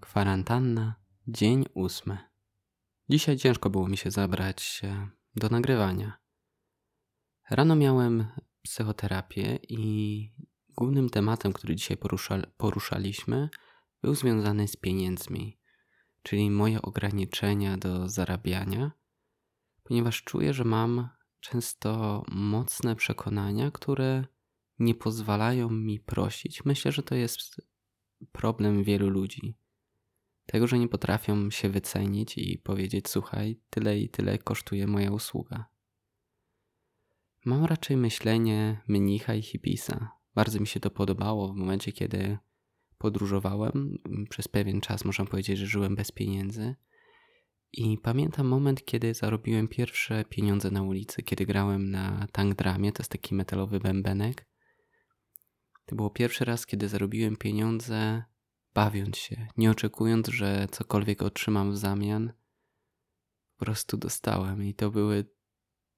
Kwarantanna, dzień ósmy. Dzisiaj ciężko było mi się zabrać do nagrywania. Rano miałem psychoterapię i głównym tematem, który dzisiaj porusza, poruszaliśmy, był związany z pieniędzmi, czyli moje ograniczenia do zarabiania, ponieważ czuję, że mam często mocne przekonania, które nie pozwalają mi prosić. Myślę, że to jest problem wielu ludzi. Tego, że nie potrafią się wycenić i powiedzieć: Słuchaj, tyle i tyle kosztuje moja usługa. Mam raczej myślenie mnicha i hipisa. Bardzo mi się to podobało w momencie, kiedy podróżowałem. Przez pewien czas można powiedzieć, że żyłem bez pieniędzy. I pamiętam moment, kiedy zarobiłem pierwsze pieniądze na ulicy, kiedy grałem na tank dramie, to jest taki metalowy bębenek. To było pierwszy raz, kiedy zarobiłem pieniądze bawiąc się, nie oczekując, że cokolwiek otrzymam w zamian. Po prostu dostałem i to były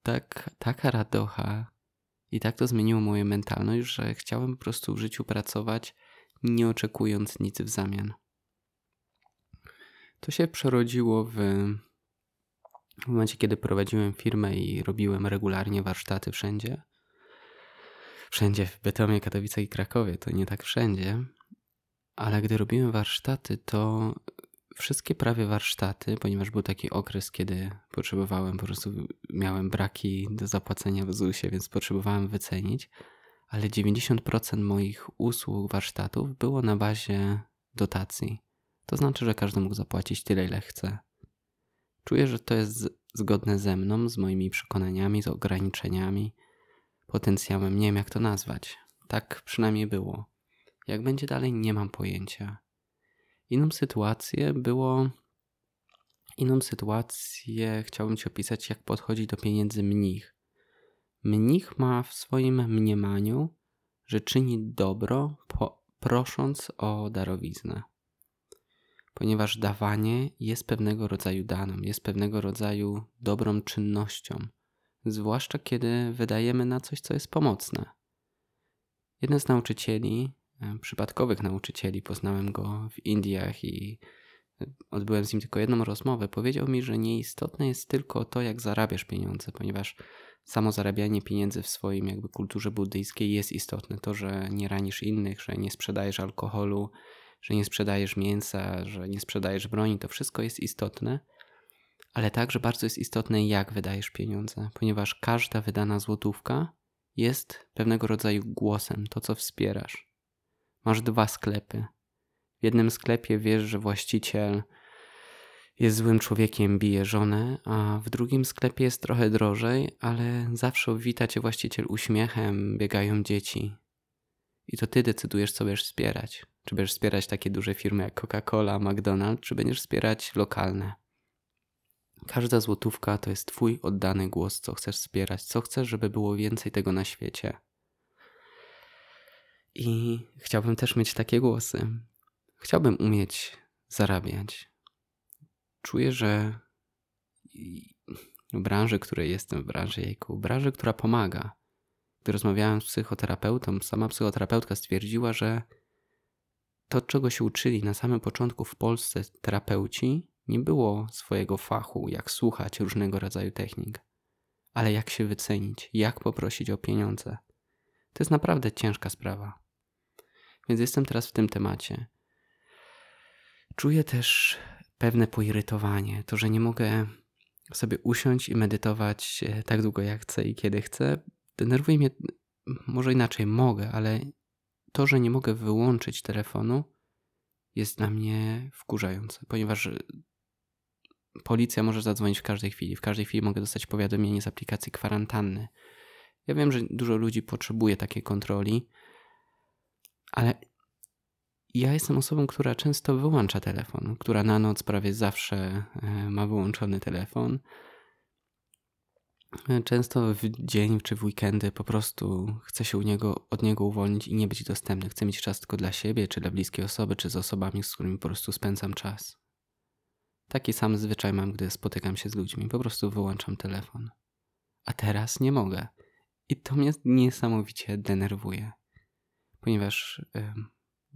tak, taka radocha i tak to zmieniło moją mentalność, że chciałem po prostu w życiu pracować, nie oczekując nic w zamian. To się przerodziło w, w momencie, kiedy prowadziłem firmę i robiłem regularnie warsztaty wszędzie. Wszędzie w Bytomie, Katowicach i Krakowie, to nie tak wszędzie. Ale gdy robiłem warsztaty, to wszystkie prawie warsztaty, ponieważ był taki okres, kiedy potrzebowałem, po prostu miałem braki do zapłacenia w ZUS-ie, więc potrzebowałem wycenić, ale 90% moich usług, warsztatów było na bazie dotacji. To znaczy, że każdy mógł zapłacić tyle, ile chce. Czuję, że to jest zgodne ze mną, z moimi przekonaniami, z ograniczeniami, potencjałem. Nie wiem, jak to nazwać. Tak przynajmniej było. Jak będzie dalej, nie mam pojęcia. Inną sytuację było. Inną sytuację chciałbym Ci opisać, jak podchodzi do pieniędzy mnich. Mnich ma w swoim mniemaniu, że czyni dobro, po, prosząc o darowiznę. Ponieważ dawanie jest pewnego rodzaju daną, jest pewnego rodzaju dobrą czynnością, zwłaszcza kiedy wydajemy na coś, co jest pomocne. Jeden z nauczycieli E, przypadkowych nauczycieli. Poznałem go w Indiach i e, odbyłem z nim tylko jedną rozmowę. Powiedział mi, że nieistotne jest tylko to, jak zarabiasz pieniądze, ponieważ samo zarabianie pieniędzy w swoim jakby kulturze buddyjskiej jest istotne. To, że nie ranisz innych, że nie sprzedajesz alkoholu, że nie sprzedajesz mięsa, że nie sprzedajesz broni, to wszystko jest istotne. Ale także bardzo jest istotne, jak wydajesz pieniądze, ponieważ każda wydana złotówka jest pewnego rodzaju głosem, to co wspierasz. Masz dwa sklepy. W jednym sklepie wiesz, że właściciel jest złym człowiekiem, bije żonę, a w drugim sklepie jest trochę drożej, ale zawsze wita cię właściciel uśmiechem, biegają dzieci. I to ty decydujesz, co będziesz wspierać. Czy będziesz wspierać takie duże firmy jak Coca-Cola, McDonald's, czy będziesz wspierać lokalne. Każda złotówka to jest twój oddany głos, co chcesz wspierać, co chcesz, żeby było więcej tego na świecie. I chciałbym też mieć takie głosy. Chciałbym umieć zarabiać. Czuję, że w branży, której jestem, w branży jejku, branży, która pomaga. Gdy rozmawiałem z psychoterapeutą, sama psychoterapeutka stwierdziła, że to, czego się uczyli na samym początku w Polsce terapeuci, nie było swojego fachu, jak słuchać różnego rodzaju technik, ale jak się wycenić, jak poprosić o pieniądze. To jest naprawdę ciężka sprawa. Więc jestem teraz w tym temacie. Czuję też pewne poirytowanie, to, że nie mogę sobie usiąść i medytować e, tak długo jak chcę i kiedy chcę. Denerwuje mnie, może inaczej mogę, ale to, że nie mogę wyłączyć telefonu, jest dla mnie wkurzające, ponieważ policja może zadzwonić w każdej chwili. W każdej chwili mogę dostać powiadomienie z aplikacji kwarantanny. Ja wiem, że dużo ludzi potrzebuje takiej kontroli, ale ja jestem osobą, która często wyłącza telefon, która na noc prawie zawsze e, ma wyłączony telefon. Często w dzień czy w weekendy po prostu chcę się niego, od niego uwolnić i nie być dostępny. Chcę mieć czas tylko dla siebie, czy dla bliskiej osoby, czy z osobami, z którymi po prostu spędzam czas. Taki sam zwyczaj mam, gdy spotykam się z ludźmi. Po prostu wyłączam telefon. A teraz nie mogę. I to mnie niesamowicie denerwuje, ponieważ,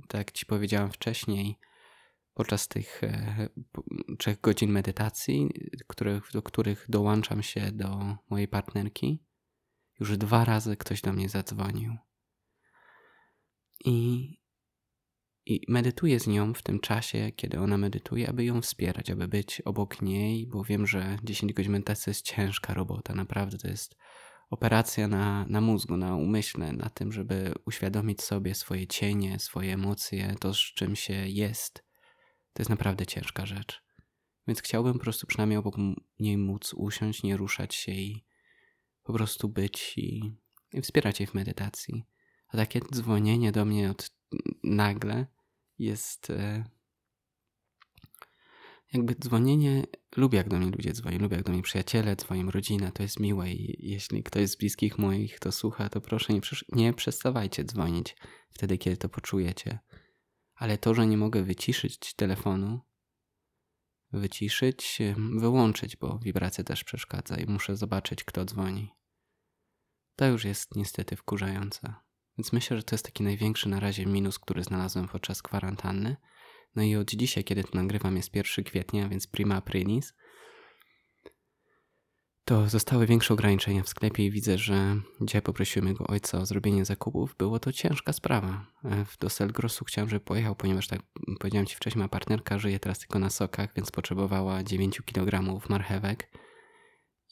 tak jak Ci powiedziałem wcześniej, podczas tych e, trzech godzin medytacji, których, do których dołączam się do mojej partnerki, już dwa razy ktoś do mnie zadzwonił. I, I medytuję z nią w tym czasie, kiedy ona medytuje, aby ją wspierać, aby być obok niej, bo wiem, że 10 godzin medytacji jest ciężka robota. Naprawdę to jest operacja na, na mózgu, na umyśle, na tym, żeby uświadomić sobie swoje cienie, swoje emocje, to z czym się jest. To jest naprawdę ciężka rzecz. Więc chciałbym po prostu przynajmniej obok niej móc usiąść, nie ruszać się i po prostu być i, i wspierać jej w medytacji. A takie dzwonienie do mnie od nagle jest e, jakby dzwonienie, lubię jak do mnie ludzie dzwonią, lubię jak do mnie przyjaciele dzwonią, rodzina, to jest miłe i jeśli ktoś z bliskich moich to słucha, to proszę nie, nie przestawajcie dzwonić wtedy, kiedy to poczujecie. Ale to, że nie mogę wyciszyć telefonu, wyciszyć, wyłączyć, bo wibracja też przeszkadza i muszę zobaczyć, kto dzwoni. To już jest niestety wkurzające. Więc myślę, że to jest taki największy na razie minus, który znalazłem podczas kwarantanny. No i od dzisiaj, kiedy to nagrywam, jest 1 kwietnia, więc prima aprilis, to zostały większe ograniczenia w sklepie i widzę, że dzisiaj poprosiłem jego ojca o zrobienie zakupów. Było to ciężka sprawa. E, do Selgrosu chciałem, żeby pojechał, ponieważ tak powiedziałem Ci wcześniej, ma partnerka żyje teraz tylko na sokach, więc potrzebowała 9 kg marchewek.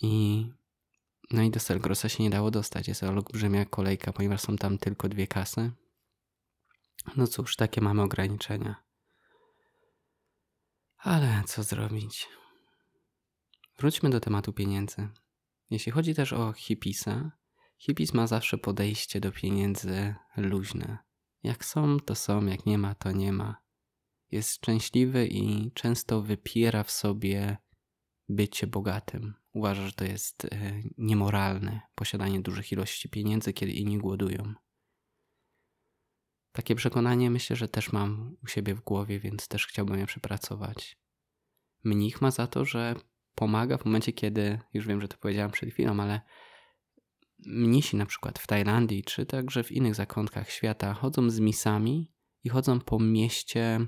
I no i do Selgrosa się nie dało dostać. Jest olbrzymia kolejka, ponieważ są tam tylko dwie kasy. No cóż, takie mamy ograniczenia. Ale co zrobić? Wróćmy do tematu pieniędzy. Jeśli chodzi też o hipisa, hipis ma zawsze podejście do pieniędzy luźne. Jak są, to są, jak nie ma, to nie ma. Jest szczęśliwy i często wypiera w sobie bycie bogatym. Uważa, że to jest e, niemoralne posiadanie dużych ilości pieniędzy, kiedy inni głodują. Takie przekonanie myślę, że też mam u siebie w głowie, więc też chciałbym je przepracować. Mnich ma za to, że pomaga w momencie, kiedy, już wiem, że to powiedziałem przed chwilą, ale mnisi na przykład w Tajlandii, czy także w innych zakątkach świata chodzą z misami i chodzą po mieście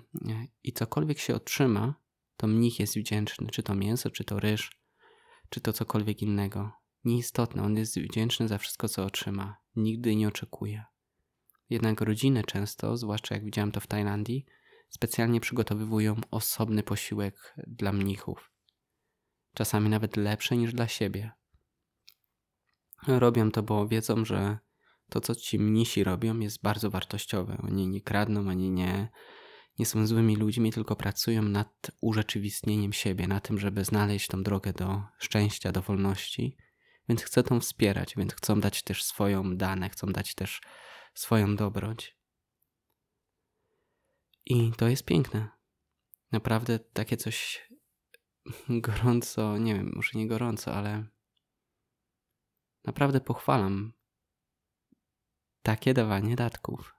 i cokolwiek się otrzyma, to mnich jest wdzięczny, czy to mięso, czy to ryż, czy to cokolwiek innego. Nieistotne, on jest wdzięczny za wszystko, co otrzyma. Nigdy nie oczekuje. Jednak rodziny często, zwłaszcza jak widziałem to w Tajlandii, specjalnie przygotowywują osobny posiłek dla mnichów czasami nawet lepsze niż dla siebie. Robią to, bo wiedzą, że to, co ci mnisi robią, jest bardzo wartościowe. Oni nie kradną, ani nie, nie są złymi ludźmi, tylko pracują nad urzeczywistnieniem siebie, na tym, żeby znaleźć tą drogę do szczęścia, do wolności. Więc chcą tą wspierać, więc chcą dać też swoją dane, chcą dać też swoją dobroć. I to jest piękne. Naprawdę takie coś gorąco, nie wiem, może nie gorąco, ale naprawdę pochwalam takie dawanie datków.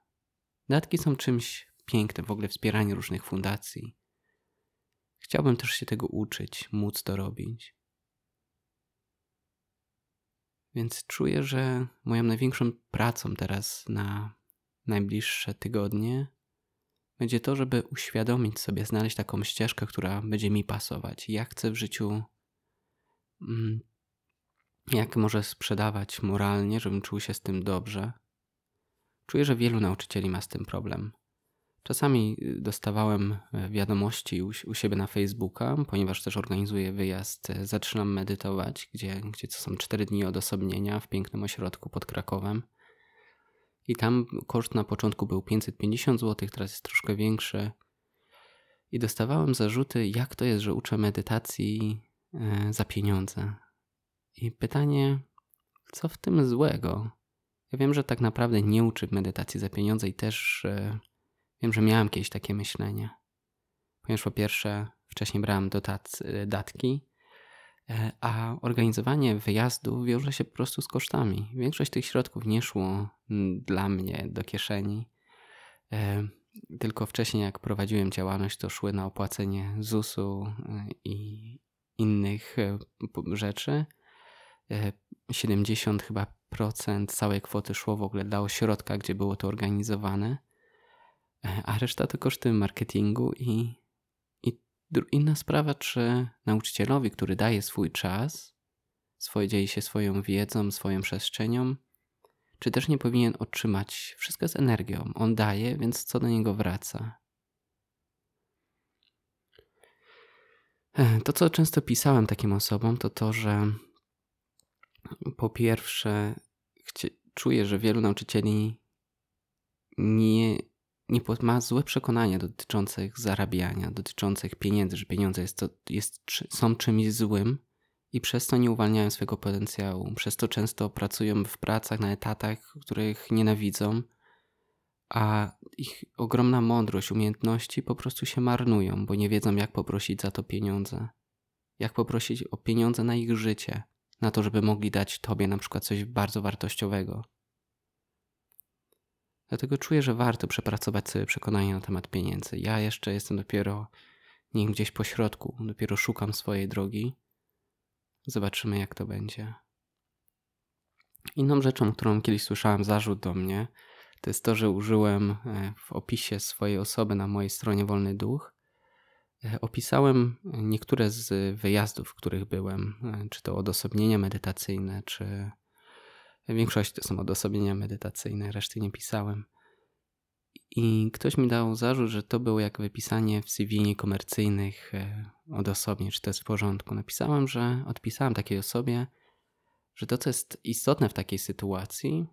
Datki są czymś pięknym, w ogóle wspieranie różnych fundacji. Chciałbym też się tego uczyć, móc to robić. Więc czuję, że moją największą pracą teraz na najbliższe tygodnie będzie to, żeby uświadomić sobie, znaleźć taką ścieżkę, która będzie mi pasować. Jak chcę w życiu, mm, jak może sprzedawać moralnie, żebym czuł się z tym dobrze. Czuję, że wielu nauczycieli ma z tym problem. Czasami y, dostawałem e, wiadomości u, u siebie na Facebooka, ponieważ też organizuję wyjazd e, Zaczynam medytować, gdzie, gdzie to są cztery dni odosobnienia w pięknym ośrodku pod Krakowem. I tam koszt na początku był 550 zł, teraz jest troszkę większy. I dostawałem zarzuty, jak to jest, że uczę medytacji e, za pieniądze. I pytanie, co w tym złego? Ja wiem, że tak naprawdę nie uczę medytacji za pieniądze i też e, wiem, że miałem kiedyś takie myślenie. Ponieważ po pierwsze, wcześniej brałem dotac, datki, E, a organizowanie wyjazdu wiąże się po prostu z kosztami. Większość tych środków nie szło mm, dla mnie do kieszeni. E, tylko wcześniej, jak prowadziłem działalność, to szły na opłacenie ZUS-u e, i innych rzeczy. 70 chyba 90% całej kwoty szło w ogóle dla ośrodka, gdzie było to organizowane, e, a reszta to koszty marketingu i inna sprawa, czy nauczycielowi, który daje swój czas, swoje, dzieli się swoją wiedzą, swoją przestrzenią, czy też nie powinien otrzymać wszystko z energią. On daje, więc co do niego wraca. To, co często pisałem takim osobom, to to, że po pierwsze czuję, że wielu nauczycieli nie, nie ma złe przekonania dotyczących zarabiania, dotyczących pieniędzy, że pieniądze jest to, jest, są czymś złym i przez to nie uwalniają swojego potencjału. Przez to często pracują w pracach na etatach, których nienawidzą, a ich ogromna mądrość, umiejętności po prostu się marnują, bo nie wiedzą, jak poprosić za to pieniądze. Jak poprosić o pieniądze na ich życie, na to, żeby mogli dać tobie na przykład coś bardzo wartościowego. Dlatego czuję, że warto przepracować sobie przekonanie na temat pieniędzy. Ja jeszcze jestem dopiero nie gdzieś po środku, dopiero szukam swojej drogi. Zobaczymy, jak to będzie. Inną rzeczą, którą kiedyś słyszałem zarzut do mnie, to jest to, że użyłem e, w opisie swojej osoby na mojej stronie Wolny Duch. E, opisałem niektóre z wyjazdów, w których byłem, e, czy to odosobnienia medytacyjne, czy w większości to są odosobnienia medytacyjne, reszty nie pisałem. I ktoś mi dał zarzut, że to było jak wypisanie w CV niekomercyjnych odosobnień, czy to jest w porządku. Napisałem, że odpisałem takiej osobie, że to, co jest istotne w takiej sytuacji,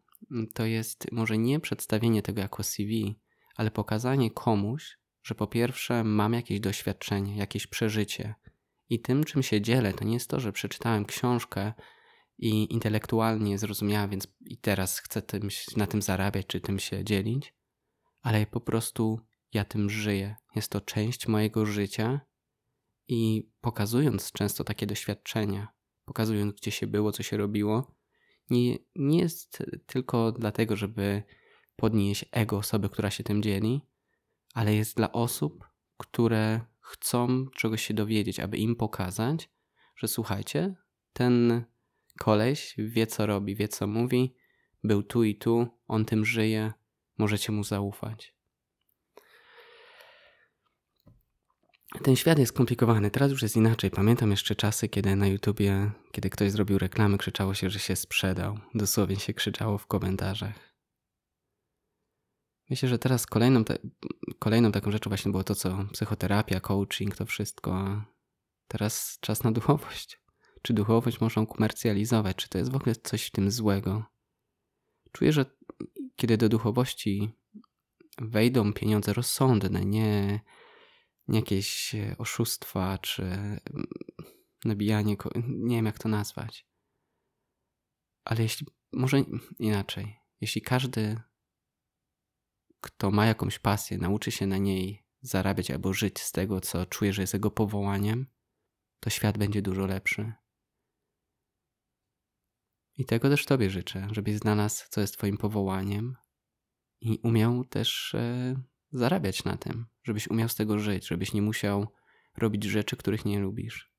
to jest może nie przedstawienie tego jako CV, ale pokazanie komuś, że po pierwsze mam jakieś doświadczenie, jakieś przeżycie i tym, czym się dzielę, to nie jest to, że przeczytałem książkę i intelektualnie zrozumiałem, więc i teraz chcę tym, na tym zarabiać czy tym się dzielić, ale po prostu ja tym żyję. Jest to część mojego życia i pokazując często takie doświadczenia, pokazując gdzie się było, co się robiło, nie, nie jest tylko dlatego, żeby podnieść ego osoby, która się tym dzieli, ale jest dla osób, które chcą czegoś się dowiedzieć, aby im pokazać, że słuchajcie, ten koleś wie co robi, wie co mówi, był tu i tu, on tym żyje, możecie mu zaufać. Ten świat jest skomplikowany, teraz już jest inaczej. Pamiętam jeszcze czasy, kiedy na YouTubie, kiedy ktoś zrobił reklamy, krzyczało się, że się sprzedał. Dosłownie się krzyczało w komentarzach. Myślę, że teraz kolejną, te, kolejną taką rzeczą właśnie było to, co psychoterapia, coaching, to wszystko. Teraz czas na duchowość. Czy duchowość można komercjalizować? Czy to jest w ogóle coś w tym złego? Czuję, że kiedy do duchowości wejdą pieniądze rozsądne, nie jakieś e, oszustwa, czy mm, nabijanie, nie wiem jak to nazwać. Ale jeśli, może inaczej, jeśli każdy, kto ma jakąś pasję, nauczy się na niej zarabiać albo żyć z tego, co czuje, że jest jego powołaniem, to świat będzie dużo lepszy. I tego też Tobie życzę, żebyś znalazł, co jest Twoim powołaniem i umiał też e, zarabiać na tym, żebyś umiał z tego żyć, żebyś nie musiał robić rzeczy, których nie lubisz.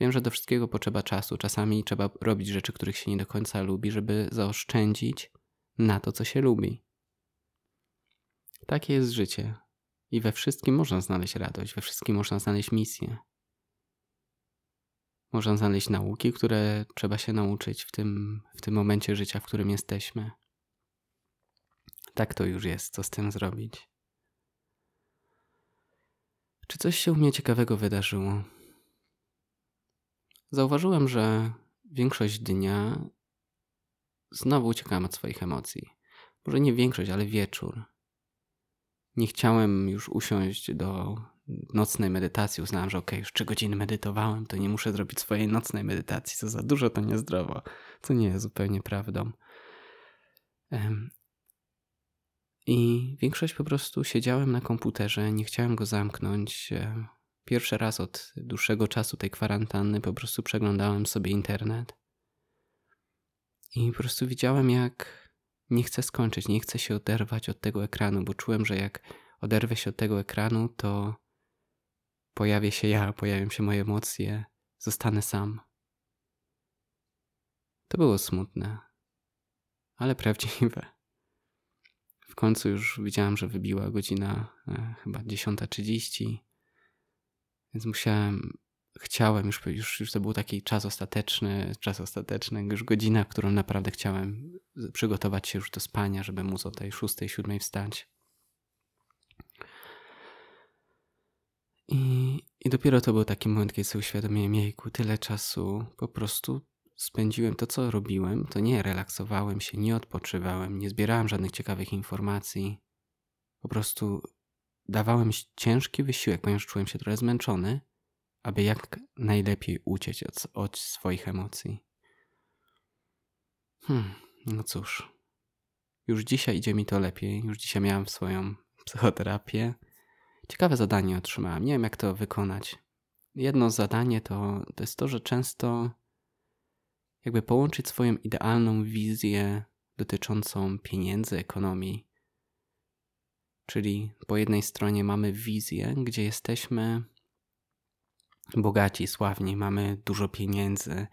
Wiem, że do wszystkiego potrzeba czasu. Czasami trzeba robić rzeczy, których się nie do końca lubi, żeby zaoszczędzić na to, co się lubi. Takie jest życie. I we wszystkim można znaleźć radość, we wszystkim można znaleźć misję. Można znaleźć nauki, które trzeba się nauczyć w tym, w tym momencie życia, w którym jesteśmy. Tak to już jest, co z tym zrobić. Czy coś się u mnie ciekawego wydarzyło? Zauważyłem, że większość dnia znowu uciekałem od swoich emocji. Może nie większość, ale wieczór. Nie chciałem już usiąść do nocnej medytacji. Uznałem, że ok, już trzy godziny medytowałem, to nie muszę zrobić swojej nocnej medytacji. Co za dużo, to niezdrowo. Co nie jest zupełnie prawdą. I większość po prostu siedziałem na komputerze, nie chciałem go zamknąć. E, pierwszy raz od dłuższego czasu tej kwarantanny po prostu przeglądałem sobie internet. I po prostu widziałem, jak nie chcę skończyć, nie chcę się oderwać od tego ekranu, bo czułem, że jak oderwę się od tego ekranu, to pojawię się ja, pojawią się moje emocje, zostanę sam. To było smutne. ale prawdziwe. W końcu już widziałem, że wybiła godzina e, chyba 10.30, więc musiałem, chciałem, już, już, już to był taki czas ostateczny, czas ostateczny, już godzina, którą naprawdę chciałem przygotować się już do spania, żeby móc o tej 6-7 wstać. I, I dopiero to był taki moment, kiedy sobie uświadomiłem, jejku, tyle czasu po prostu spędziłem to, co robiłem, to nie relaksowałem się, nie odpoczywałem, nie zbierałem żadnych ciekawych informacji. Po prostu dawałem ciężki wysiłek, ponieważ czułem się trochę zmęczony, aby jak najlepiej uciec od, od swoich emocji. Hmm, no cóż. Już dzisiaj idzie mi to lepiej. Już dzisiaj miałem swoją psychoterapię. Ciekawe zadanie otrzymałem. Nie wiem, jak to wykonać. Jedno zadanie to, to jest to, że często jakby połączyć swoją idealną wizję dotyczącą pieniędzy, ekonomii. Czyli po jednej stronie mamy wizję, gdzie jesteśmy bogaci, sławni, mamy dużo pieniędzy,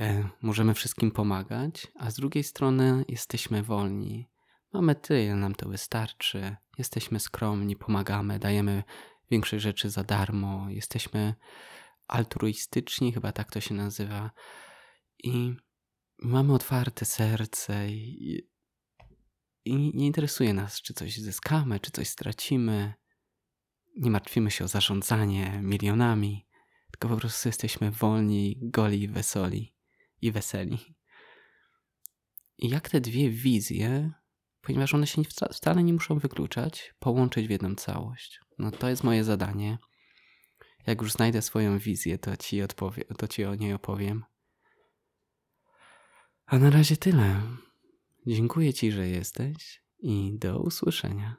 e, możemy wszystkim pomagać, a z drugiej strony jesteśmy wolni. Mamy tyle, nam to wystarczy, jesteśmy skromni, pomagamy, dajemy większe rzeczy za darmo, jesteśmy altruistyczni, chyba tak to się nazywa. I mamy otwarte serce i, i nie interesuje nas, czy coś zyskamy, czy coś stracimy. Nie martwimy się o zarządzanie milionami, tylko po prostu jesteśmy wolni, goli wesoli i weseli. I jak te dwie wizje, ponieważ one się wcale nie muszą wykluczać, połączyć w jedną całość. No to jest moje zadanie. Jak już znajdę swoją wizję, to ci, odpowie, to ci o niej opowiem. A na razie tyle. Dziękuję Ci, że jesteś i do usłyszenia.